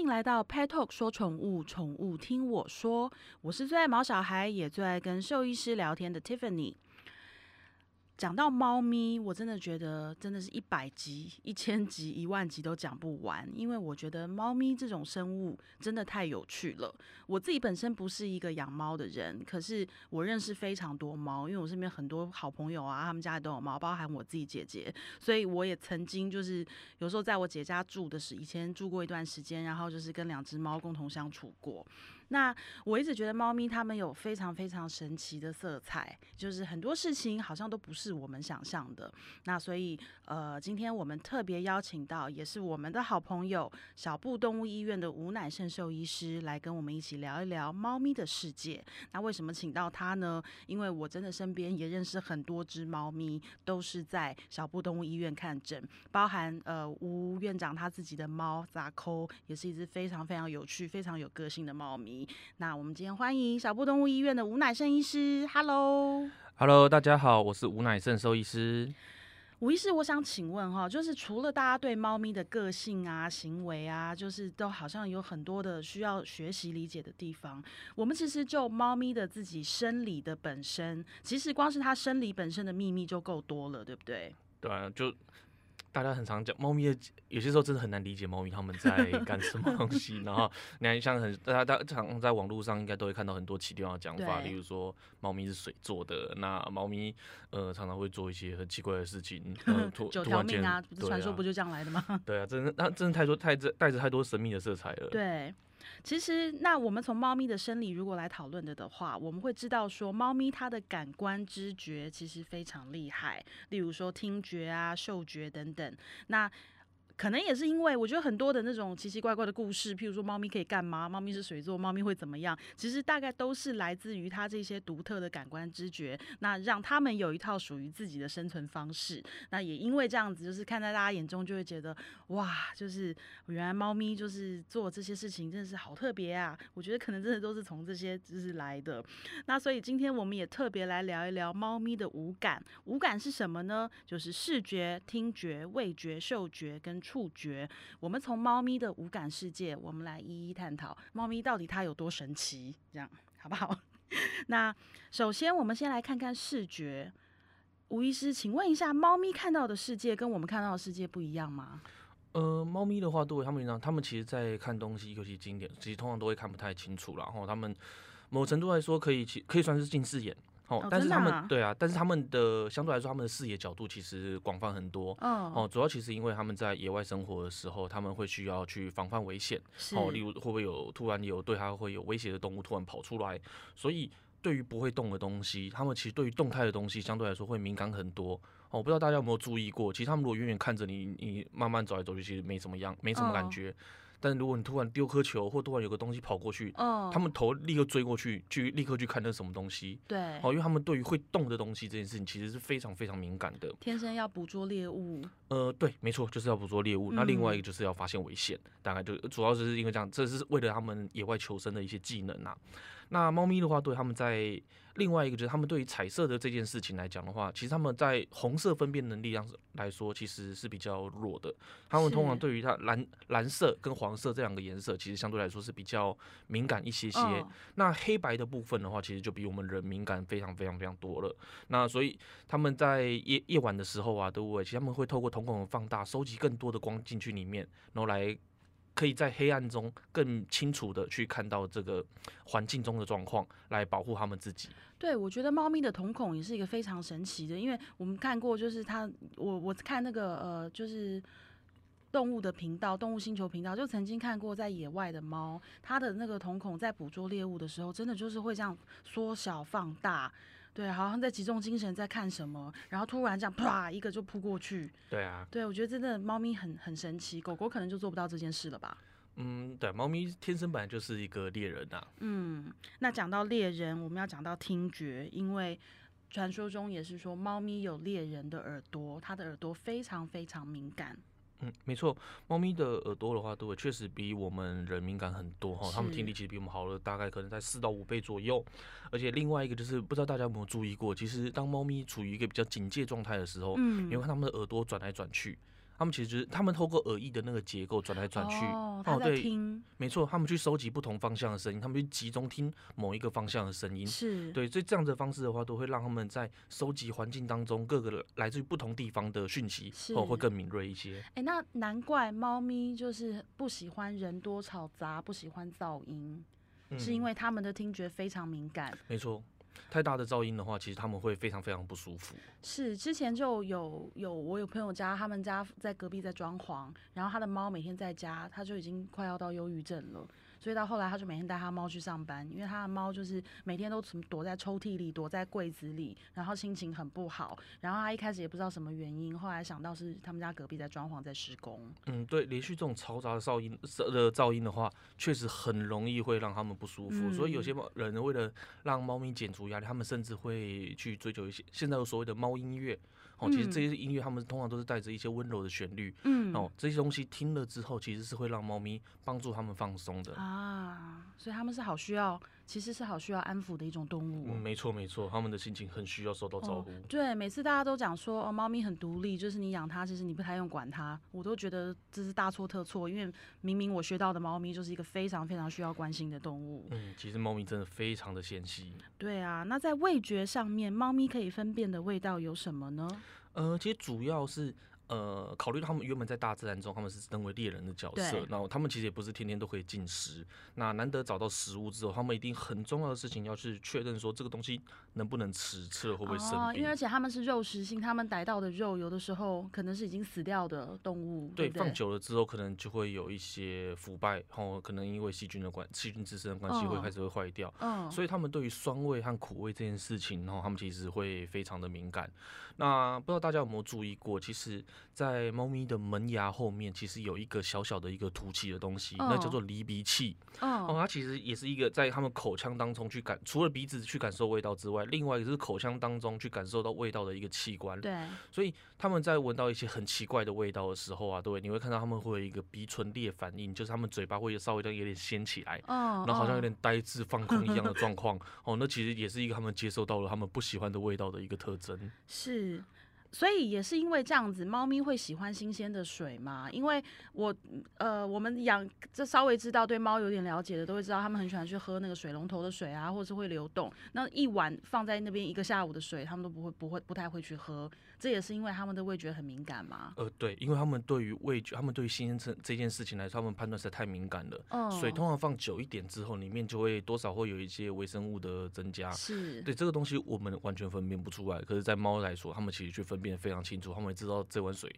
欢迎来到 Pet Talk 说宠物，宠物听我说。我是最爱毛小孩，也最爱跟兽医师聊天的 Tiffany。讲到猫咪，我真的觉得真的是一百集、一千集、一万集都讲不完，因为我觉得猫咪这种生物真的太有趣了。我自己本身不是一个养猫的人，可是我认识非常多猫，因为我身边很多好朋友啊，他们家里都有猫，包含我自己姐姐，所以我也曾经就是有时候在我姐家住的是以前住过一段时间，然后就是跟两只猫共同相处过。那我一直觉得猫咪它们有非常非常神奇的色彩，就是很多事情好像都不是我们想象的。那所以呃，今天我们特别邀请到也是我们的好朋友小布动物医院的吴乃胜兽医师来跟我们一起聊一聊猫咪的世界。那为什么请到他呢？因为我真的身边也认识很多只猫咪，都是在小布动物医院看诊，包含呃吴院长他自己的猫扎扣，也是一只非常非常有趣、非常有个性的猫咪。那我们今天欢迎小布动物医院的吴乃胜医师，Hello，Hello，大家好，我是吴乃胜兽医师。吴医师，我想请问哈，就是除了大家对猫咪的个性啊、行为啊，就是都好像有很多的需要学习理解的地方，我们其实就猫咪的自己生理的本身，其实光是它生理本身的秘密就够多了，对不对？对啊，就。大家很常讲猫咪的，有些时候真的很难理解猫咪他们在干什么东西。然后 你看，像很大家大常在网络上应该都会看到很多奇妙的讲法，例如说猫咪是水做的，那猫咪呃常常会做一些很奇怪的事情。九条命啊，传说不就这样来的吗？对啊，真的，那真的太多太带着太多神秘的色彩了。对。其实，那我们从猫咪的生理如果来讨论的的话，我们会知道说，猫咪它的感官知觉其实非常厉害，例如说听觉啊、嗅觉等等。那可能也是因为，我觉得很多的那种奇奇怪怪的故事，譬如说猫咪可以干嘛，猫咪是水做，猫咪会怎么样，其实大概都是来自于它这些独特的感官知觉，那让他们有一套属于自己的生存方式。那也因为这样子，就是看在大家眼中就会觉得，哇，就是原来猫咪就是做这些事情真的是好特别啊！我觉得可能真的都是从这些就是来的。那所以今天我们也特别来聊一聊猫咪的五感。五感是什么呢？就是视觉、听觉、味觉、嗅觉跟。触觉，我们从猫咪的五感世界，我们来一一探讨猫咪到底它有多神奇，这样好不好？那首先，我们先来看看视觉。吴医师，请问一下，猫咪看到的世界跟我们看到的世界不一样吗？呃，猫咪的话，对他们讲，他们其实在看东西，尤其经典，其实通常都会看不太清楚然后他们某程度来说，可以其可以算是近视眼。哦，但是他们对啊，但是他们的相对来说，他们的视野角度其实广泛很多。哦，主要其实因为他们在野外生活的时候，他们会需要去防范危险。哦，例如会不会有突然有对他会有威胁的动物突然跑出来，所以对于不会动的东西，他们其实对于动态的东西相对来说会敏感很多。哦，我不知道大家有没有注意过，其实他们如果远远看着你，你慢慢走来走去，其实没什么样，没什么感觉。但如果你突然丢颗球，或突然有个东西跑过去，他们头立刻追过去，去立刻去看那什么东西。对，哦，因为他们对于会动的东西这件事情，其实是非常非常敏感的。天生要捕捉猎物。呃，对，没错，就是要捕捉猎物。那另外一个就是要发现危险，大概就主要就是因为这样，这是为了他们野外求生的一些技能啊。那猫咪的话，对他们在另外一个就是他们对于彩色的这件事情来讲的话，其实他们在红色分辨能力上来说，其实是比较弱的。他们通常对于它蓝蓝色跟黄色这两个颜色，其实相对来说是比较敏感一些些。那黑白的部分的话，其实就比我们人敏感非常非常非常多了。那所以他们在夜夜晚的时候啊，对不对其实他们会透过瞳孔放大，收集更多的光进去里面，然后来。可以在黑暗中更清楚的去看到这个环境中的状况，来保护他们自己。对，我觉得猫咪的瞳孔也是一个非常神奇的，因为我们看过，就是它，我我看那个呃，就是动物的频道，动物星球频道，就曾经看过在野外的猫，它的那个瞳孔在捕捉猎物的时候，真的就是会这样缩小放大。对，好像在集中精神在看什么，然后突然这样啪一个就扑过去。对啊，对我觉得真的猫咪很很神奇，狗狗可能就做不到这件事了吧。嗯，对，猫咪天生本来就是一个猎人呐。嗯，那讲到猎人，我们要讲到听觉，因为传说中也是说猫咪有猎人的耳朵，它的耳朵非常非常敏感。嗯，没错，猫咪的耳朵的话，都会确实比我们人敏感很多哈。它们听力其实比我们好了，大概可能在四到五倍左右。而且另外一个就是，不知道大家有没有注意过，其实当猫咪处于一个比较警戒状态的时候，嗯，你会看它们的耳朵转来转去。他们其实就是他们透过耳翼的那个结构转来转去，哦，他在对，听，没错，他们去收集不同方向的声音，他们去集中听某一个方向的声音。是，对，所以这样的方式的话，都会让他们在收集环境当中各个来自于不同地方的讯息，哦，会更敏锐一些。哎、那难怪猫咪就是不喜欢人多吵杂，不喜欢噪音，是因嗯为它们的听觉非常敏感。没错，太大的噪音的话，其实他们会非常非常不舒服。是，之前就有有我有朋友家，他们家在隔壁在装潢，然后他的猫每天在家，他就已经快要到忧郁症了。所以到后来，他就每天带他猫去上班，因为他的猫就是每天都什么躲在抽屉里、躲在柜子里，然后心情很不好。然后他一开始也不知道什么原因，后来想到是他们家隔壁在装潢、在施工。嗯，对，连续这种嘈杂的噪音的噪音的话，确实很容易会让他们不舒服。所以有些人为了让猫咪减除压力，他们甚至会去追求一些现在有所谓的猫音乐。哦，其实这些音乐他们通常都是带着一些温柔的旋律。嗯，哦，这些东西听了之后，其实是会让猫咪帮助它们放松的。啊，所以他们是好需要，其实是好需要安抚的一种动物哦。嗯，没错没错，他们的心情很需要受到照哦顾。对，每次大家都讲说哦，猫咪很独立，就是你养它，其实你不太用管它，我都觉得这是大错特错。因为明明我学到的猫咪就是一个非常非常需要关心的动物。嗯，其实猫咪真的非常的纤细。对啊，那在味觉上面，猫咪可以分辨的味道有什么呢？呃，其实主要是呃，考虑到他们原本在大自然中，他们是身为猎人的角色对，然后他们其实也不是天天都可以进食。那难得找到食物之后，他们一定很重要的事情要去确认说这个东西能不能吃，吃了会不会生哦，因。为而且他们是肉食性，他们逮到的肉有的时候可能是已经死掉的动物，对，放久了之后，可能就会有一些腐败，然哦，可能因为细菌的关细菌滋生的关系，会嗯开始会坏掉。嗯，所以他们对于酸味和苦味这件事情，然后他们其实会非常的敏感。那不知道大家有没有注意过，其实，在猫咪的门牙后面，其实有一个小小的一个凸起的东西，那叫嗯做离鼻器。哦，嗯，它其实也是一个在它们口腔当中去感，除了鼻子去感受味道之外，另外一个是口腔当中去感受到味道的一个器官。对，所以他们在闻到一些很奇怪的味道的时候啊，对，你会看到他们会有一个鼻唇裂反应，就是他们嘴巴会稍微的有点掀起来。嗯，然后好像有嗯点呆滞放空一样的 状况，哦，那其实也是一个他们接受到了他们不喜欢的味道的一个特征。是，所以也是因为这样子，猫咪会喜欢新鲜的水嘛？因为我呃，我们养这稍微知道对猫有点了解的，都会知道它们很喜欢去喝那个水龙头的水啊，或者是会流动。那一碗放在那边一个下午的水，它们都不会不会不太会去喝。这也是因为它们的味觉很敏感嘛。呃，对，因为它们对于味觉，它们对于新鲜这这件事情来说，它们判断实在太敏感了。嗯，水通常放久一点之后，里面就会多少会有一些微生物的增加。是，对这个东西，我们完全分辨不出来。可是，在猫来说，它们其实却分辨得非常清楚。他们会知道这碗水，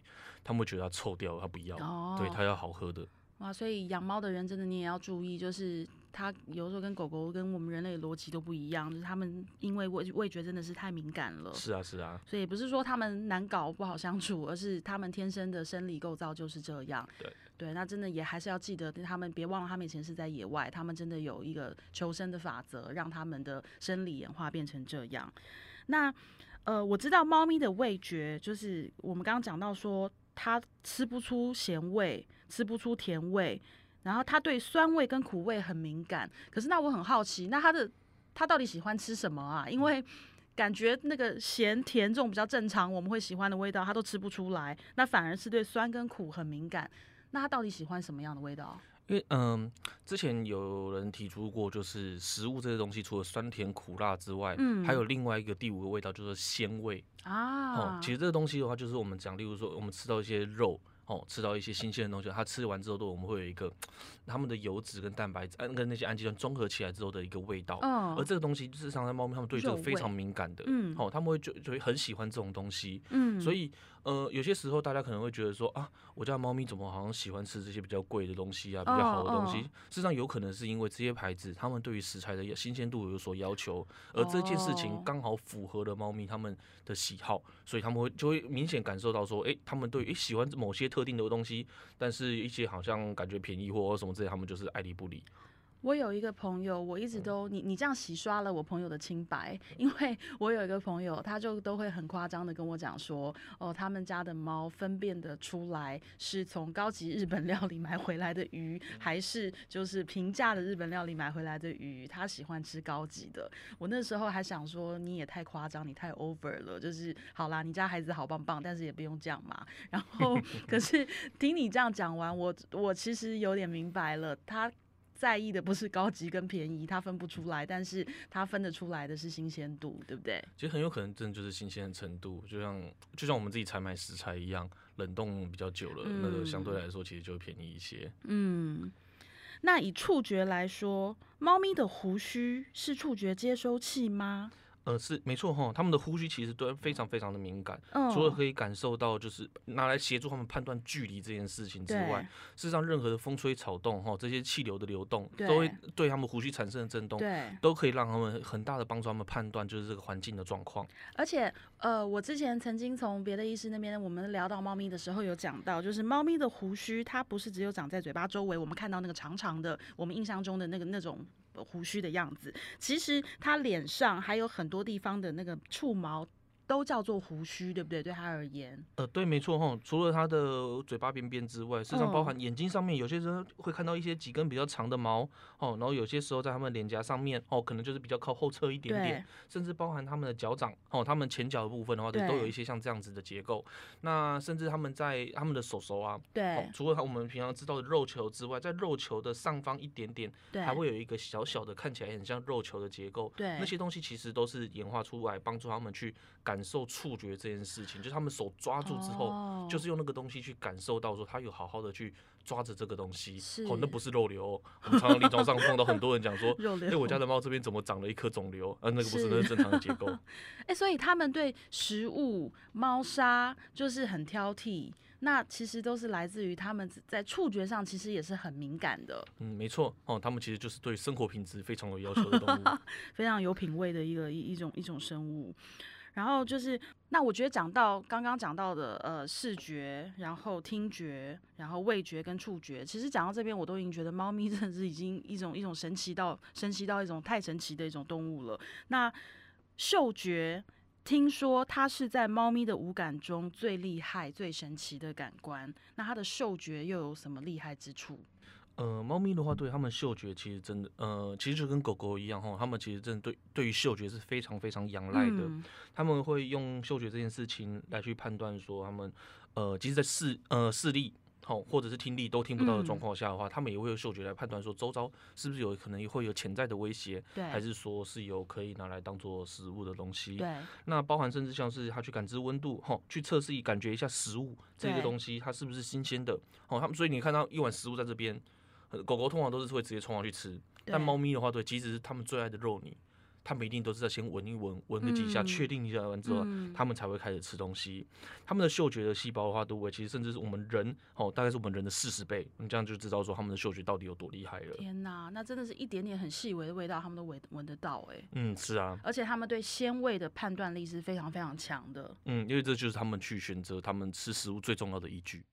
他们会觉得它臭掉了，它不要，哦，对，它要好喝的。哇，所以养猫的人真的你也要注意，就是它有时候跟狗狗跟我们人类的逻辑都不一样，就是它们因为味味觉真的是太敏感了。是啊，是啊，所以不是说他们难搞不好相处，而是他们天生的生理构造就是这样。对对，那真的也还是要记得，他们别忘了，他们以前是在野外，他们真的有一个求生的法则，让他们的生理演化变成这样。那呃，我知道猫咪的味觉，就是我们刚刚讲到说，它吃不出咸味，吃不出甜味，然后它对酸味跟苦味很敏感。可是那我很好奇，那它的它到底喜欢吃什么啊？因为感觉那个咸甜这种比较正常我们会喜欢的味道，它都吃不出来，那反而是对酸跟苦很敏感。那它到底喜欢什么样的味道？因为嗯，之前有人提出过，就是食物这些东西，除了酸甜苦辣之外，嗯还有另外一个第五个味道，就是鲜味。啊，哦，其实这个东西的话，就是我们讲，例如说，我们吃到一些肉。哦，吃到一些新鲜的东西，它吃完之后，都我们会有一个它们的油脂跟蛋白质，呃跟那些氨基酸综合起来之后的一个味道。嗯，而这个东西，就是常，在猫咪它们对这个非常敏感的，嗯哦，他们会就就会很喜欢这种东西。嗯，所以呃，有些时候大家可能会觉得说啊，我家猫咪怎么好像喜欢吃这些比较贵的东西啊，比较好的东西。哦事实上，有可能是因为这些牌子他们对于食材的新鲜度有所要求，而这件事情哦刚好符合了猫咪他们的喜好，所以他们会就会明显感受到说，诶，他们对于诶喜欢某些特定的东西，但是一些好像感觉便宜或什么之类，他们就是爱理不理。我有一个朋友，我一直都你你这样洗刷了我朋友的清白，因为我有一个朋友，他就都会很夸张的跟我讲说，哦，他们家的猫分辨得出来是从高级日本料理买回来的鱼，还是就是平价的日本料理买回来的鱼，他喜欢吃高级的。我那时候还想说，你也太夸张，你太 over 了，就是好啦，你家孩子好棒棒，但是也不用这样嘛。然后 可是听你这样讲完，我我其实有点明白了，他。在意的不是高级跟便宜，他分不出来，但是他分得出来的是新鲜度，对不对？其实很有可能真的就是新鲜的程度，就像就像我们自己采买食材一样，冷冻比较久了，那个相对来说其实就便宜一些。嗯，那以触觉来说，猫咪的胡须是触觉接收器吗？呃，是没错哈，他们的呼吸其实都非常非常的敏感，除了可以感受到就是拿来协助他们判断距离这件事情之外，事实上任何的风吹草动哈，这些气流的流动都会对他们呼吸产生的震动，对，都可以让他们很大的帮助他们判断就是这个环境的状况。而且呃，我之前曾经从别的医师那边我们聊到猫咪的时候有讲到，就是猫咪的胡须它不是只有长在嘴巴周围，我们看到那个长长的，我们印象中的那个那种。胡须的样子，其实他脸上还有很多地方的那个触毛。都叫做胡须，对不对？对他而言，呃，对，没错哈。除了他的嘴巴边边之外，实上包含眼睛上面，有些人会看到一些几根比较长的毛哦。然后有些时候在他们脸颊上面哦，可能就是比较靠后侧一点点，甚至包含他们的脚掌哦，他们前脚的部分的话，都有一些像这样子的结构。那甚至他们在他们的手手啊，对，除了我们平常知道的肉球之外，在肉球的上方一点点，还会有一个小小的看起来很像肉球的结构。对，那些东西其实都是演化出来帮助他们去。感受触觉这件事情，就是他们手抓住之后，就是用那个东西去感受到说他有好好的去抓着这个东西。哦，那不是肉瘤。我们常常临床上碰到很多人讲说，哎，我家的猫这边怎么长了一颗肿瘤？呃，那个不是，那是正常的结构。哎，所以他们对食物、猫砂就是很挑剔。那其实都是来自于他们在触觉上，其实也是很敏感的。嗯，没错。哦，他们其实就是对生活品质非常有要求的动物，非常有品味的一个一一种一种生物。然后就是，那我觉得讲到刚刚讲到的，呃，视觉，然后听觉，然后味觉跟触觉，其实讲到这边，我都已经觉得猫咪真的是已经一种一种神奇到神奇到一种太神奇的一种动物了。那嗅觉，听说它是在猫咪的五感中最厉害、最神奇的感官。那它的嗅觉又有什么厉害之处？呃，猫咪的话，对它们嗅觉其实真的，呃，其实就跟狗狗一样哈，它们其实真的对对于嗅觉是非常非常仰赖的。他们会用嗅觉这件事情来去判断说，他们呃，即使在视呃视力好或者是听力都听不到的状况下的话，他们也会用嗅觉来判断说，周遭是不是有可能会有潜在的威胁，还是说是有可以拿来当做食物的东西。对，那包含甚至像是它去感知温度哈，去测试感觉一下食物这个东西它是不是新鲜的。哦，他们所以你看到一碗食物在这边。狗狗通常都是会直接冲上去吃，但猫咪的话，对，即使是它们最爱的肉泥，它们一定都是在先闻一闻，闻个几下，确定一下完之后，它们才会开始吃东西。它们的嗅觉的细胞的话，都会其实甚至是我们人哦，大概是我们人的四十倍，你这样就知道说它们的嗅觉到底有多厉害了。天哪，那真的是一点点很细微的味道，它们都闻闻得到哎。嗯，是啊，而且它们对鲜味的判断力是非常非常强的。嗯，因为这就是它们去选择它们吃食物最重要的依据。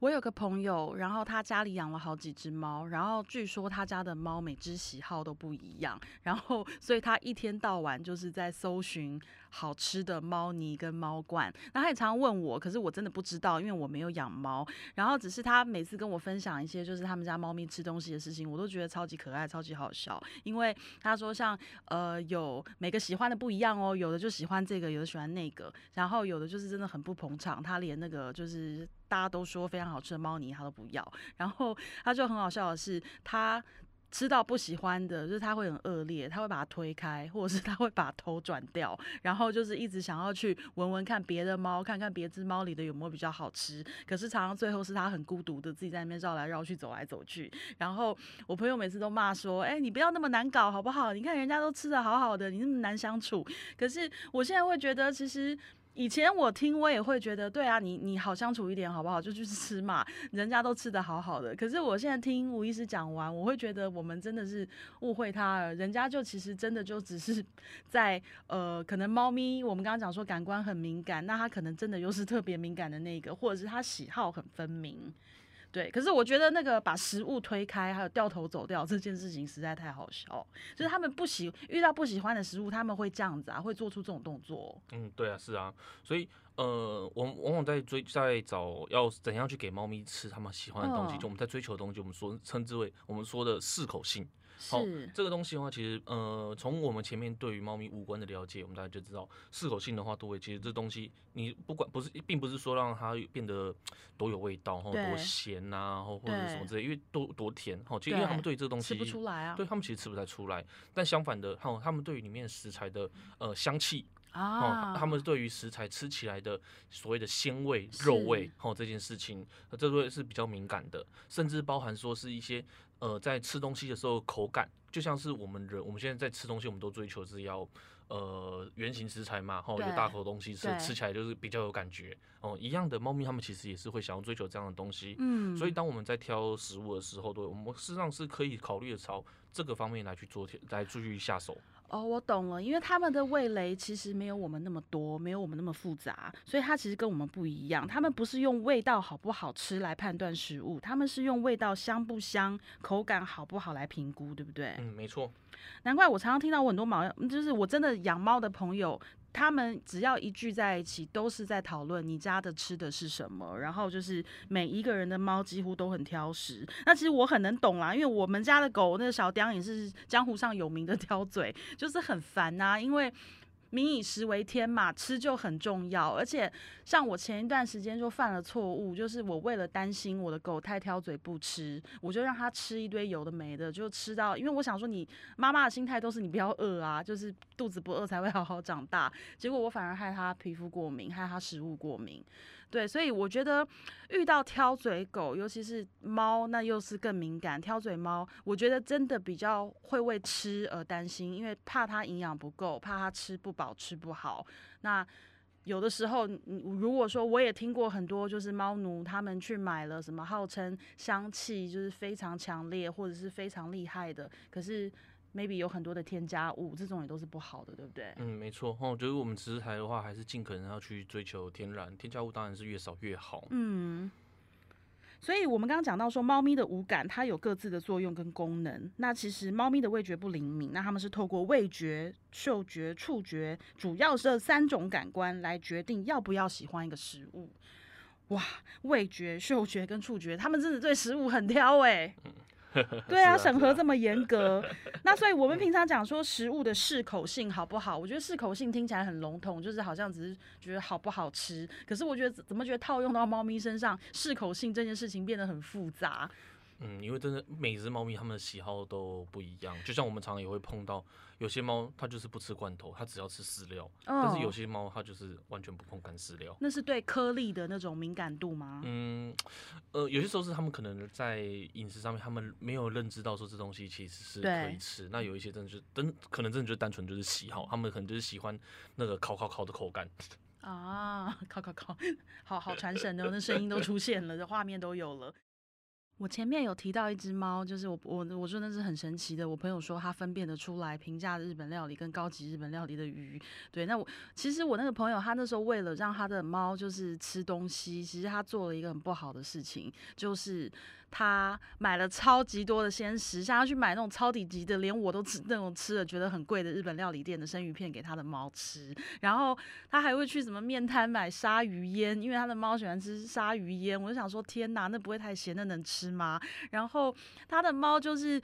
我有个朋友，然后他家里养了好几只猫，然后据说他家的猫每只喜好都不一样，然后所以他一天到晚就是在搜寻好吃的猫泥跟猫罐。那他也常常问我，可是我真的不知道，因为我没有养猫。然后只是他每次跟我分享一些就是他们家猫咪吃东西的事情，我都觉得超级可爱、超级好笑。因为他说像呃有每个喜欢的不一样哦，有的就喜欢这个，有的喜欢那个，然后有的就是真的很不捧场，他连那个就是。大家都说非常好吃的猫泥，他都不要。然后他就很好笑的是，他吃到不喜欢的，就是他会很恶劣，他会把它推开，或者是他会把头转掉，然后就是一直想要去闻闻看别的猫，看看别只猫里的有没有比较好吃。可是常常最后是他很孤独的自己在那边绕来绕去，走来走去。然后我朋友每次都骂说：“哎，你不要那么难搞好不好？你看人家都吃的好好的，你那么难相处。”可是我现在会觉得，其实。以前我听我也会觉得，对啊，你你好相处一点好不好？就去 吃嘛，人家都吃的好好的。可是我现在听吴医师讲完，我会觉得我们真的是误会他了。人家就其实真的就只是 在呃，可能猫咪我们刚刚讲说感官很敏感，那他可能真的又是特别敏感的那个，或者是他喜好很分明。对，可是我觉得那个把食物推开，还有掉头走掉这件事情实在太好笑。就是他们不喜遇到不喜欢的食物，他们会这样子啊，会做出这种动作。嗯，对啊，是啊，所以呃，我们往往在追在找要怎样去给猫咪吃它们喜欢的东西，嗯就我们在追求的东西，我们说称之为我们说的适口性。好是，这个东西的话，其实呃，从我们前面对于猫咪五官的了解，我们大家就知道适口性的话，多为其实这东西你不管不是，并不是说让它变得多有味道，或对多咸呐、或或者什么对之类，因为多多甜，哈，其实因为他们对这个东西吃不出来啊。对他们其实吃不太出来，但相反的，哈，他们对于里面食材的呃香气，啊哦，，他们对于食材吃起来的所谓的鲜味、肉味是，哦，这件事情，呃这都是比较敏感的，甚至包含说是一些呃，在吃东西的时候口感，就像是我们人，我们现在在吃东西，我们都追求是要呃圆形食材嘛，哈、有大口东西吃，吃起来就是比较有感觉，哦，一样的，猫咪它们其实也是会想要追求这样的东西，嗯，所以当我们在挑食物的时候，对，我们事实上是可以考虑的朝这个方面来去做，来注意下手。哦，我懂了，因为他们的味蕾其实没有我们那么多，没有我们那么复杂，所以它其实跟我们不一样。他们不是用味道好不好吃来判断食物，他们是用味道香不香、口感好不好来评估，对不对？嗯，没错。难怪我常常听到我很多毛，就是我真的养猫的朋友，他们只要一聚在一起，都是在讨论你家的吃的是什么，然后就是每一个人的猫几乎都很挑食。那其实我很能懂啦，因为我们家的狗那个小雕也是江湖上有名的 挑嘴，就是很烦呐、因为。民以食为天嘛，吃就很重要。而且像我前一段时间就犯了错误，就是我为了担心我的狗太挑嘴不吃，我就让它吃一堆有的没的，就吃到，因为我想说你妈妈的心态都是你不要饿啊，就是肚子不饿才会好好长大。结果我反而害它皮肤过敏，害它食物过敏。对，所以我觉得遇到挑嘴狗，尤其是猫，那又是更敏感。挑嘴猫，我觉得真的比较会为吃而担心，因为怕它营养不够，怕它吃不饱、吃不好。那有的时候，如果说我也听过很多，就是猫奴他们去买了什么号称香气就是非常强烈或者是非常厉害的，可是 maybe 有很多的添加物，这种也都是不好的，对不对？嗯，没错。哦，就是我们食材的话，还是尽可能要去追求天然，添加物当然是越少越好。嗯，所以我们刚刚讲到说，猫咪的五感它有各自的作用跟功能。那其实猫咪的味觉不灵敏，那它们是透过味觉、嗅觉、触觉，主要是这三种感官来决定要不要喜欢一个食物。哇，味觉、嗅觉跟触觉，它们真的对食物很挑哎、对啊，是啊审核这么严格，那所以我们平常讲说食物的适口性好不好？我觉得适口性听起来很笼统，就是好像只是觉得好不好吃。可是我觉得怎怎么觉得套用到猫咪身上，适口性这件事情变得很复杂。嗯，因为真的每只猫咪它们的喜好都不一样，就像我们常常也会碰到，有些猫它就是不吃罐头，它只要吃饲料，但是有哦些猫它就是完全不碰干饲料。那是对颗粒的那种敏感度吗？嗯，呃，有些时候是它们可能在饮食上面，他们没有认知到说这东西其实是可以吃。那有一些真的就是真可能真的就是单纯就是喜好，他们可能就是喜欢那个烤烤烤的口感。啊，烤烤烤，好好传神哦，那声音都出现了，这画面都有了。我前面有提到一只猫，就是我我我说那是很神奇的。我朋友说他分辨得出来平价日本料理跟高级日本料理的鱼。对，那我其实我那个朋友他那时候为了让他的猫就是吃东西，其实他做了一个很不好的事情，就是他买了超级多的鲜食，像他去买那种超低级的，连我都吃那种吃了觉得很贵的日本料理店的生鱼片给他的猫吃，然后他还会去什么面摊买鲨鱼烟，因为他的猫喜欢吃鲨鱼烟。我就想说，天哪，那不会太咸，那能吃吗？然后他的猫就是。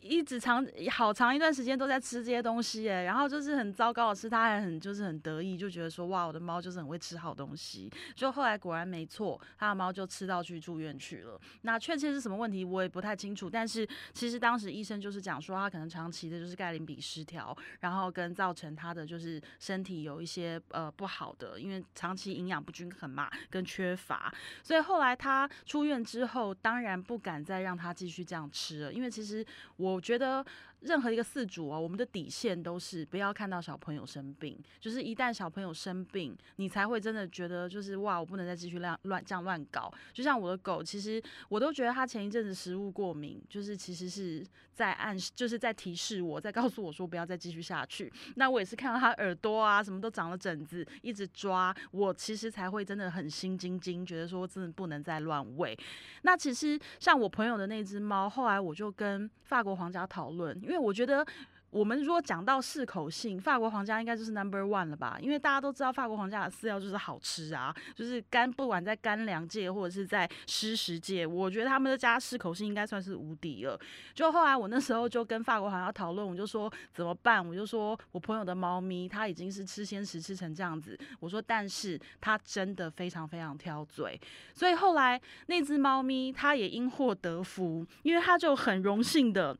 一直长好长一段时间都在吃这些东西，哎，然后就是很糟糕的是，他还很就是很得意，就觉得说哇，我的猫就是很会吃好东西。就后来果然没错，他的猫就吃到去住院去了。那确切是什么问题我也不太清楚，但是其实当时医生就是讲说，他可能长期的就是钙磷比失调，然后跟造成他的就是身体有一些呃不好的，因为长期营养不均衡嘛，跟缺乏，所以后来他出院之后，当然不敢再让他继续这样吃了，因为其实我我觉得任何一个饲主哦，我们的底线都是不要看到小朋友生病，就是一旦小朋友生病，你才会真的觉得就是哇，我不能再继续乱乱这样乱搞。就像我的狗，其实我都觉得它前一阵子食物过敏，就是其实是在暗示，就是在提示我，在告诉我说不要再继续下去。那我也是看到它耳朵啊什么都长了疹子，一直抓，我其实才会真的很心惊惊，觉得说真的不能再乱喂。那其实像我朋友的那只猫，后来我就跟法国皇家讨论。因为我觉得，我们如果讲到适口性，法国皇家应该就是 number one 了吧？因为大家都知道法国皇家的饲料就是好吃啊，就是干不管在干粮界或者是在湿食界，我觉得他们的家适口性应该算是无敌了。就后来我那时候就跟法国皇家讨论，我就说怎么办？我就说我朋友的猫咪它已经是吃鲜食吃成这样子，我说但是它真的非常非常挑嘴，所以后来那只猫咪它也因祸得福，因为它就很荣幸的。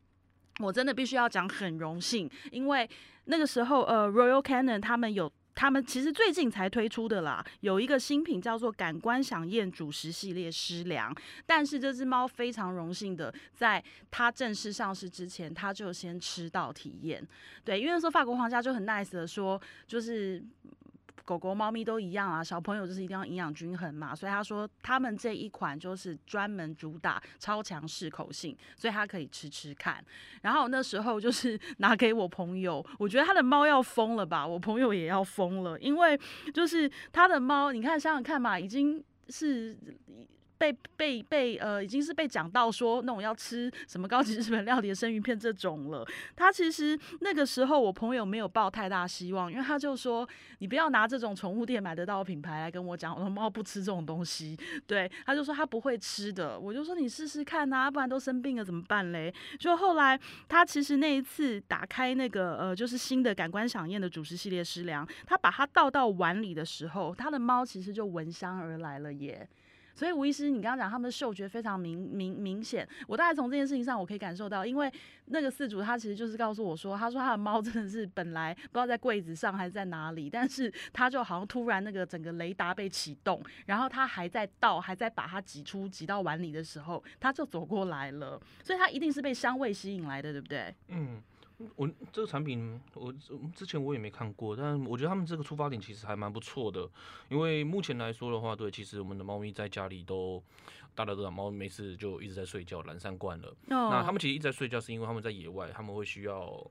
我真的必须要讲很荣幸，因为那个时候，呃，Royal Canin 他们有，他们其实最近才推出的啦，有一个新品叫做感官享宴主食系列湿粮，但是这只猫非常荣幸的，在它正式上市之前，它就先吃到体验，对，因为那时候法国皇家就很 nice 的说，就是。狗狗、猫咪都一样啊，小朋友就是一定要营养均衡嘛，所以他说他们这一款就是专门主打超强适口性，所以他可以吃吃看。然后那时候就是 拿给我朋友，我觉得他的猫要疯了吧，我朋友也要疯了，因为就是他的猫，你看想想看嘛，已经是。被被被呃，已经是被讲到说那种要吃什么高级日本料理的生鱼片这种了。他其实那个时候我朋友没有抱太大希望，因为他就说你不要拿这种宠物店买得到的品牌来跟我讲，我的猫不吃这种东西。对，他就说他不会吃的。我就说你试试看呐，不然都生病了怎么办嘞？就后来他其实那一次打开那个呃，就是新的感官响应的主食系列食粮，他把它倒到碗里的时候，他的猫其实就闻香而来了耶。所以吴医师，你刚刚讲他们的嗅觉非常明明明显，我大概从这件事情上我可以感受到，因为那个饲主他其实就是告诉我说，他说他的猫真的是本来不知道在柜子上还是在哪里，但是他就好像突然那个整个雷达被启动，然后他还在倒，还在把它挤出挤到碗里的时候，他就走过来了，所以他一定是被香味吸引来的，对不对？嗯。我这个产品，我之前我也没看过，但我觉得他们这个出发点其实还蛮不错的。因为目前来说的话，对，其实我们的猫咪在家里都，大家都知道，猫没事就一直在睡觉，懒散惯了。那他们其实一直在睡觉，是因为他们在野外，他们会需要。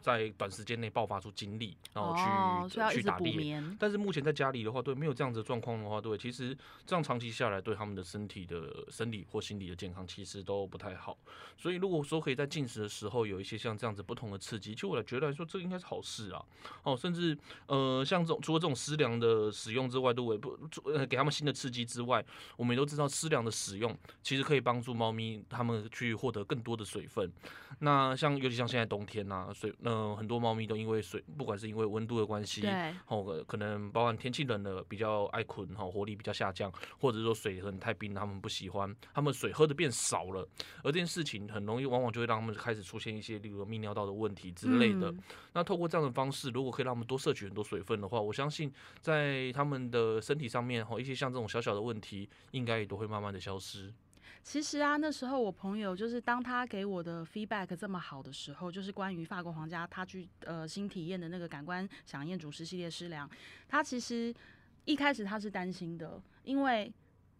在短时间内爆发出精力，然后去去打猎。但是目前在家里的话，对没有这样子的状况的话，对，其实这样长期下来，对他们的身体的生理或心理的健康，其实都不太好。所以如果说可以在进食的时候有一些像这样子不同的刺激，其实我觉得来说，这应该是好事啊。哦，甚至呃，像这种除了这种湿粮的使用之外，都也不呃给他们新的刺激之外，我们也都知道湿粮的使用其实可以帮助猫咪它们去获得更多的水分。那像尤其像现在冬天呐，水。那很多猫咪都因为水，不管是因为温度的关系，哦，可能包含天气冷了，比较爱困，哈，活力比较下降，或者说水很太冰，它们不喜欢，它们水喝的变少了，而这件事情很容易，往往就会让它们开始出现一些，例如泌尿道的问题之类的。那透过这样的方式，如果可以让他们多摄取很多水分的话，我相信在他们的身体上面，哈，一些像这种小小的问题，应该也都会慢慢的消失。其实啊，那时候我朋友就是当他给我的 feedback 这么好的时候，就是关于法国皇家他去呃新体验的那个感官响应主食系列食粮，他其实一开始他是担心的，因为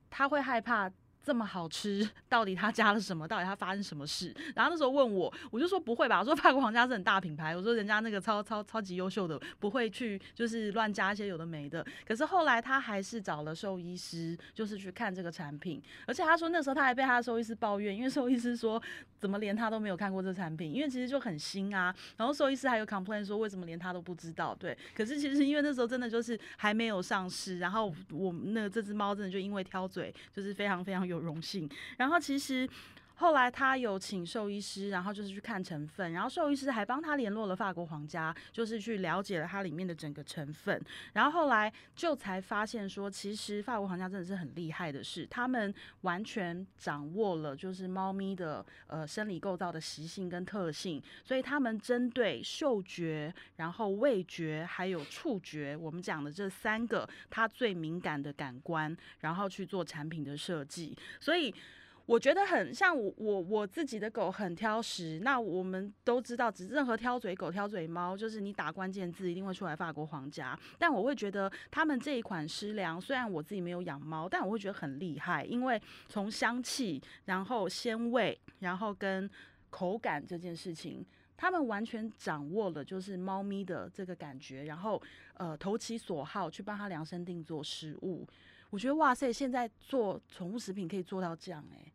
他会害怕。这么好吃，到底他加了什么？到底他发生什么事？然后那时候问我，我就说不会吧，我说法国皇家是很大品牌，我说人家那个超超超级优秀的，不会去就是乱加一些有的没的。可是后来他还是找了兽医师，就是去看这个产品，而且他说那时候他还被他的兽医师抱怨，因为兽医师说怎么连他都没有看过这产品，因为其实就很新啊。然后兽医师还有 complain 说为什么连他都不知道？对，可是其实因为那时候真的就是还没有上市，然后我那这只猫真的就因为挑嘴，就是非常非常有。有荣幸，然后其实。后来他有请兽医师，然后就是去看成分，然后兽医师还帮他联络了法国皇家，就是去了解了它里面的整个成分，然后后来就才发现说，其实法国皇家真的是很厉害的是，他们完全掌握了就是猫咪的呃生理构造的习性跟特性，所以他们针对嗅觉、然后味觉还有触觉，我们讲的这三个它最敏感的感官，然后去做产品的设计，所以。我觉得很像我我我自己的狗很挑食，那我们都知道，只任何挑嘴狗、挑嘴猫，就是你打关键字一定会出来法国皇家。但我会觉得他们这一款湿粮，虽然我自己没有养猫，但我会觉得很厉害，因为从香气，然后鲜味，然后跟口感这件事情，他们完全掌握了就是猫咪的这个感觉，然后呃投其所好去帮它量身定做食物。我觉得哇塞，现在做宠物食品可以做到这样哎、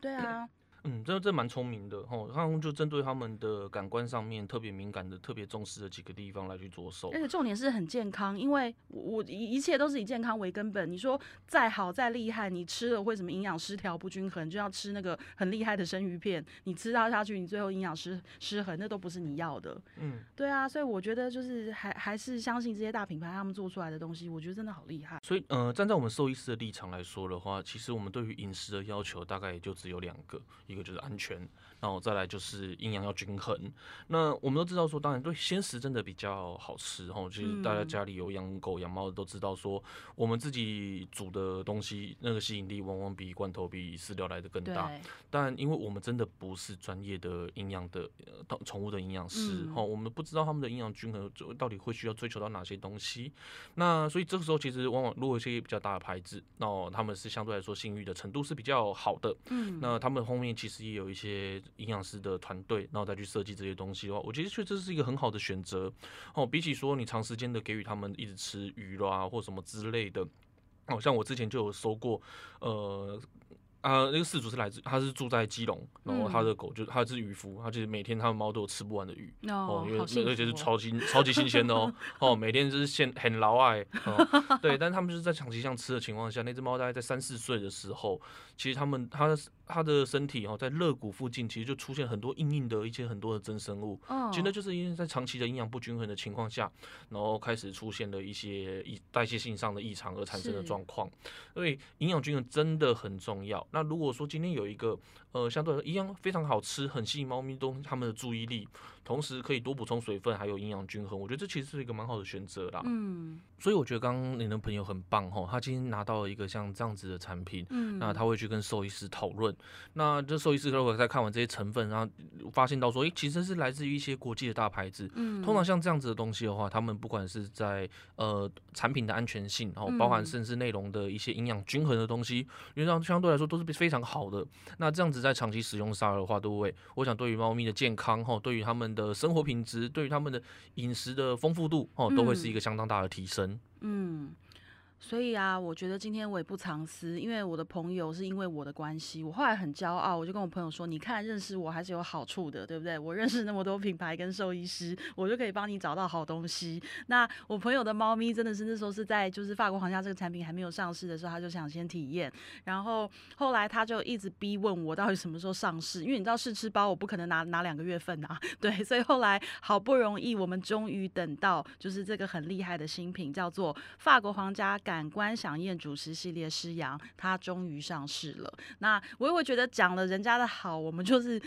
对啊，嗯，这这蛮聪明的吼，他们就针对他们的感官上面特别敏感的、特别重视的几个地方来去着手而。且重点是很健康，因为我我一一切都是以健康为根本。你说再好再厉害，你吃了会什么营养失调不均衡，就要吃那个很厉害的生鱼片，你吃到下去，你最后营养失失衡，那都不是你要的。嗯，对啊，所以我觉得就是还还是相信这些大品牌他们做出来的东西，我觉得真的好厉害。所以呃，站在我们兽医师的立场来说的话，其实我们对于饮食的要求大概也就只有两个，一就是安全，然后再来就是营养要均衡。那我们都知道说，当然对鲜食真的比较好吃吼，其实大家嗯家里有养狗养猫的都知道说，我们自己煮的东西那个吸引力往往比罐头、比饲料来的更，大。但因为我们真的不是专业的营养的呃宠物的营养师嗯哈、我们不知道他们的营养均衡就到底会需要追求到哪些东西。那所以这个时候其实往往如果一些比较大的牌子，那他们是相对来说信誉的程度是比较好的。嗯，那他们后面其实也有一些营养师的团队，然后再去设计这些东西的话，我觉得确实是一个很好的选择哦。比起说你长时间的给予他们一直吃鱼啦或什么之类的，哦，像我之前就有收过，呃。啊，那个饲主是来自，他是住在基隆，然后他的狗就他是渔夫，他就是每天他的猫都有吃不完的鱼，哦，因为而且是哦。超新超级新鲜的哦，哦，每天就是现很劳爱，哦，对，但他们就是在长期这样吃的情况下，那只猫大概在三四岁的时候，其实他们它的它的身体哦，在肋骨附近其实就出现很多硬硬的一些很多的增生物，嗯，其实那就是因为在长期的营养不均衡的情况下，然后开始出现了一些异代谢性上的异常而产生的状况。所以营养均衡真的很重要。那如果说今天有一个呃相对来说一样非常好吃、很吸引猫咪东它们的注意力，同时可以多补充水分，还有营养均衡，我觉得这其实是一个蛮好的选择啦。嗯所以我觉得刚刚你的朋友很棒哦，他今天拿到了一个像这样子的产品，嗯，那他会去跟兽医师讨论。那这兽医师如果在看完这些成分，然后发现到说，诶、其实是来自于一些国际的大牌子。嗯通常像这样子的东西的话，他们不管是在呃产品的安全性，然后包含嗯甚至内容的一些营养均衡的东西，原则上相对来说都是非常好的。那这样子在长期使用上的话，都会，我想对于猫咪的健康哈，对于它们的生活品质，对于它们的饮食的丰富度哦，都会是一个相当大的提升。嗯，所以啊，我觉得今天我也不藏私，因为我的朋友是因为我的关系，我后来很骄傲，我就跟我朋友说，你看认识我还是有好处的，对不对？我认识那么多品牌跟兽医师，我就可以帮你找到好东西。那我朋友的猫咪真的是那时候是在就是法国皇家这个产品还没有上市的时候，他就想先体验，然后后来他就一直逼问我到底什么时候上市，因为你知道试吃包我不可能拿拿两个月份啊，对，所以后来好不容易我们终于等到就是这个很厉害的新品，叫做法国皇家感官享宴主食系列诗阳，它终于上市了。那我也会觉得讲了人家的好，我们就是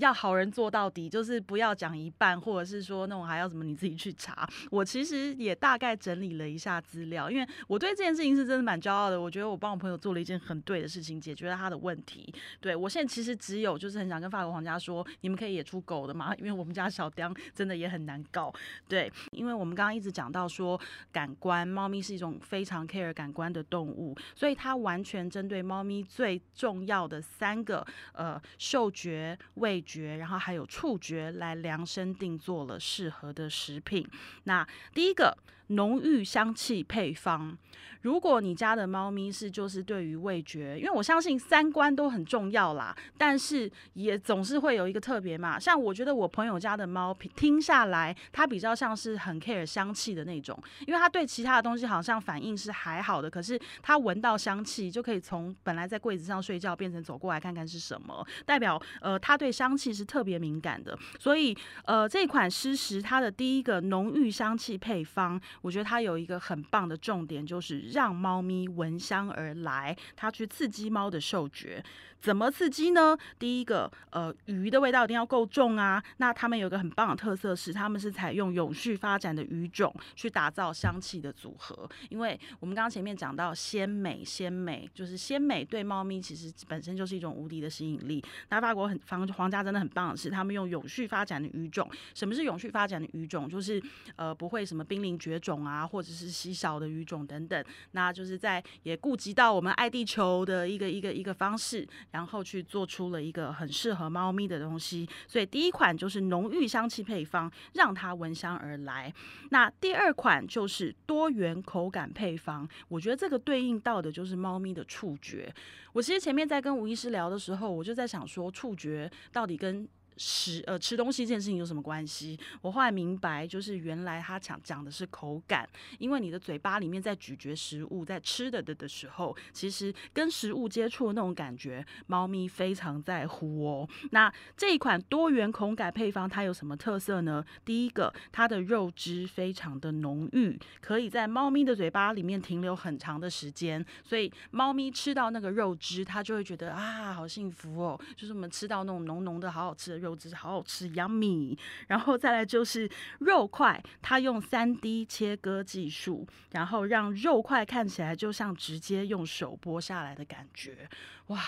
要好人做到底，就是不要讲一半，或者是说那种还要什么你自己去查。我其实也大概整理了一下资料，因为我对这件事情是真的蛮骄傲的。我觉得我帮我朋友做了一件很对的事情，解决了他的问题。对我现在其实只有就是很想跟法国皇家说，你们可以也出狗的嘛，因为我们家小雕真的也很难搞。对，因为我们刚刚一直讲到说感官，猫咪是一种非常 care 感官的动物，所以它完全针对猫咪最重要的三个呃嗅觉、味觉，然后还有触觉来量身定做了适合的食品。那第一个。浓郁香气配方，如果你家的猫咪是就是对于味觉，因为我相信三观都很重要啦，但是也总是会有一个特别嘛。像我觉得我朋友家的猫听下来，它比较像是很 care 香气的那种，因为它对其他的东西好像反应是还好的，可是它闻到香气就可以从本来在柜子上睡觉变成走过来看看是什么，代表呃它对香气是特别敏感的。所以呃这款湿食它的第一个浓郁香气配方，我觉得它有一个很棒的重点，就是让猫咪闻香而来，它去刺激猫的嗅觉。怎么刺激呢？第一个，呃，鱼的味道一定要够重啊。那他们有个很棒的特色是，他们是采用永续发展的鱼种去打造香气的组合。因为我们刚刚前面讲到鲜美，鲜美就是鲜美对猫咪其实本身就是一种无敌的吸引力。那法国很皇皇家真的很棒的是，他们用永续发展的鱼种。什么是永续发展的鱼种？就是呃不会什么濒临绝种啊，或者是稀少的鱼种等等。那就是在也顾及到我们爱地球的一个一个一个方式，然后去做出了一个很适合猫咪的东西。所以第一款就是浓郁香气配方，让它闻香而来。那第二款就是多元口感配方，我觉得这个对应到的就是猫咪的触觉。我其实前面在跟吴医师聊的时候，我就在想说，触觉到底跟食呃吃东西这件事情有什么关系？我后来明白，就是原来他讲讲的是口感，因为你的嘴巴里面在咀嚼食物，在吃的的的时候，其实跟食物接触的那种感觉，猫咪非常在乎哦。那这一款多元口感配方它有什么特色呢？第一个，它的肉汁非常的浓郁，可以在猫咪的嘴巴里面停留很长的时间，所以猫咪吃到那个肉汁，它就会觉得啊，好幸福哦，就是我们吃到那种浓浓的好好吃的肉。肉汁好好吃，yummy。然后再来就是肉块，它用三 D 切割技术，然后让肉块看起来就像直接用手剥下来的感觉，哇！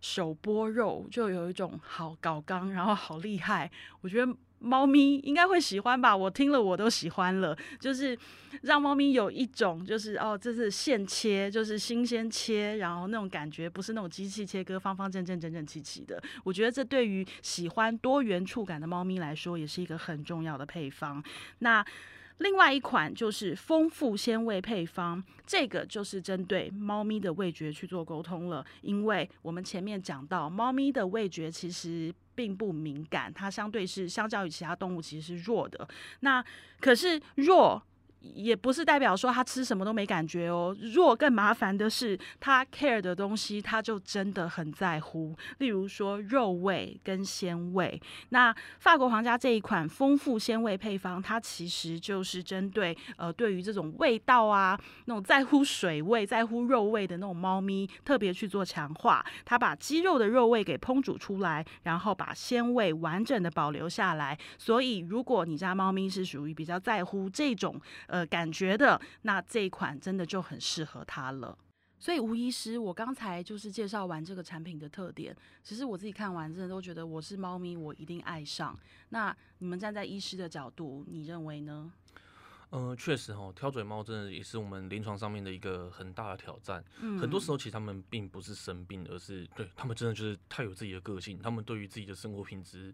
手剥肉就有一种好搞刚，然后好厉害，我觉得。猫咪应该会喜欢吧，我听了我都喜欢了。就是让猫咪有一种，就是哦，这是现切，就是新鲜切，然后那种感觉不是那种机器切割，方方正正、整整齐齐的。我觉得这对于喜欢多元触感的猫咪来说，也是一个很重要的配方。那另外一款就是丰富鲜味配方，这个就是针对猫咪的味觉去做沟通了。因为我们前面讲到，猫咪的味觉其实。并不敏感，它相对是相较于其他动物其实是弱的。那可是弱。也不是代表说他吃什么都没感觉哦。若更麻烦的是，他 care 的东西，他就真的很在乎。例如说肉味跟鲜味。那法国皇家这一款丰富鲜味配方，它其实就是针对呃对于这种味道啊，那种在乎水味、在乎肉味的那种猫咪，特别去做强化。它把鸡肉的肉味给烹煮出来，然后把鲜味完整的保留下来。所以，如果你家猫咪是属于比较在乎这种。感觉的那这一款真的就很适合它了。所以吴医师，我刚才就是介绍完这个产品的特点，其实我自己看完真的都觉得我是猫咪，我一定爱上。那你们站在医师的角度，你认为呢？嗯，确实哦，挑嘴猫真的也是我们临床上面的一个很大的挑战。嗯，很多时候其实他们并不是生病，而是对他们真的就是太有自己的个性，他们对于自己的生活品质。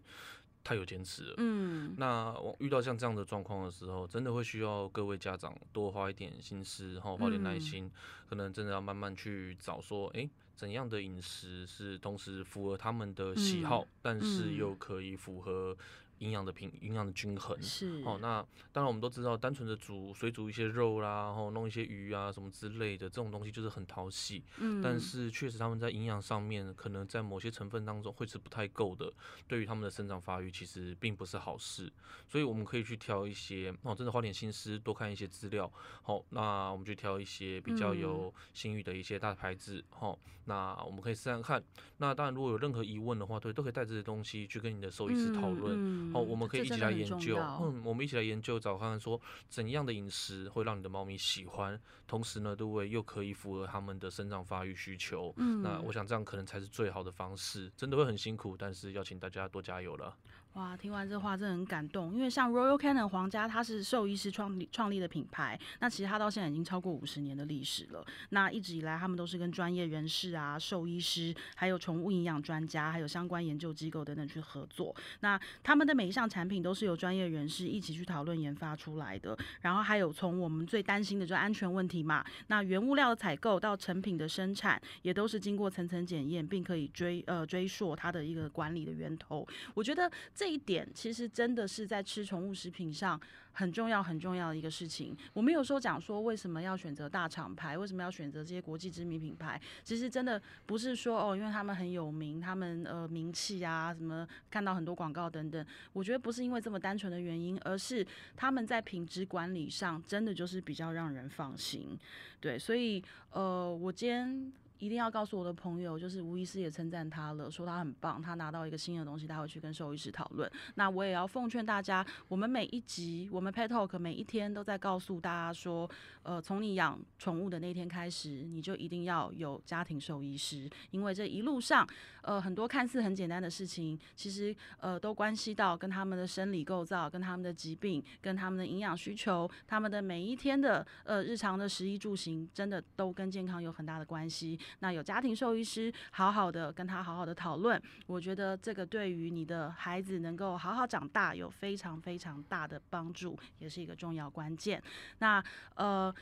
太有坚持了，嗯，那我遇到像这样的状况的时候，真的会需要各位家长多花一点心思，然后花点耐心，可能真的要慢慢去找说，哎，怎样的饮食是同时符合他们的喜好，但是又可以符合。营养的平，营养的均衡是哦。那当然，我们都知道，单纯的煮水煮一些肉啦，然后弄一些鱼啊什么之类的，这种东西就是很讨喜。嗯。但是确实，他们在营养上面，可能在某些成分当中会是不太够的，对于他们的生长发育其实并不是好事。所以我们可以去挑一些哦，真的花点心思，多看一些资料。好，那我们就挑一些比较有信誉的一些大牌子。好，那我们可以试试看。那当然，如果有任何疑问的话，对，都可以带这些东西去跟你的兽医师讨论。哦，我们可以一起来研究，嗯，我们一起来研究，找看看说怎样的饮食会让你的猫咪喜欢，同时呢，对不对？又可以符合它们的生长发育需求。嗯，那我想这样可能才是最好的方式。真的会很辛苦，但是要请大家多加油了。哇，听完这话真的很感动，因为像 Royal Canin 皇家，它是兽医师创立创立的品牌，那其实它到现在已经超过五十年的历史了。那一直以来，他们都是跟专业人士啊、兽医师，还有宠物营养专家，还有相关研究机构等等去合作。那他们的每一项产品都是由专业人士一起去讨论研发出来的。然后还有从我们最担心的就是安全问题嘛，那原物料的采购到成品的生产，也都是经过层层检验，并可以追呃追溯它的一个管理的源头。我觉得。这一点其实真的是在吃宠物食品上很重要很重要的一个事情。我们有时候讲说为什么要选择大厂牌，为什么要选择这些国际知名品牌，其实真的不是说哦，因为他们很有名，他们呃名气啊，什么看到很多广告等等。我觉得不是因为这么单纯的原因，而是他们在品质管理上真的就是比较让人放心。对，所以呃，我今天。一定要告诉我的朋友，就是吴医师也称赞他了，说他很棒，他拿到一个新的东西，他会去跟兽医师讨论。那我也要奉劝大家，我们每一集，我们 Pet Talk 每一天都在告诉大家说，呃，从你养宠物的那天开始，你就一定要有家庭兽医师，因为这一路上，呃，很多看似很简单的事情，其实呃都关系到跟他们的生理构造、跟他们的疾病、跟他们的营养需求、他们的每一天的呃日常的食衣住行，真的都跟健康有很大的关系。那有家庭兽医师好好的跟他好好的讨论，我觉得这个对于你的孩子能够好好长大有非常非常大的帮助，也是一个重要关键。那呃。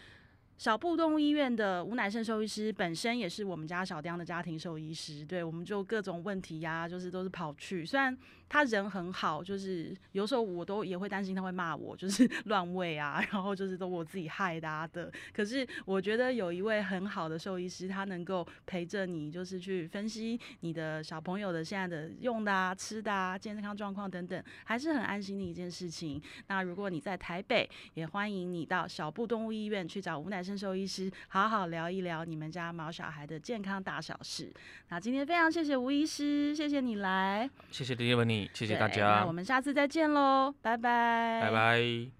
小布动物医院的吴乃胜兽医师本身也是我们家小丁的家庭兽医师，对，我们就各种问题呀，就是都是跑去。虽然他人很好，就是有时候我都也会担心他会骂我，就是 乱喂啊，然后就是都我自己害的啊的。可是我觉得有一位很好的兽医师，他能够陪着你，就是去分析你的小朋友的现在的用的啊、吃的啊、健康状况等等，还是很安心的一件事情。那如果你在台北，也欢迎你到小布动物医院去找吴乃胜胜。兽医师，好好聊一聊你们家毛小孩的健康大小事。那今天非常谢谢吴医师，谢谢你来，谢谢李叶文你，谢谢大家，那我们下次再见喽，拜拜，拜拜。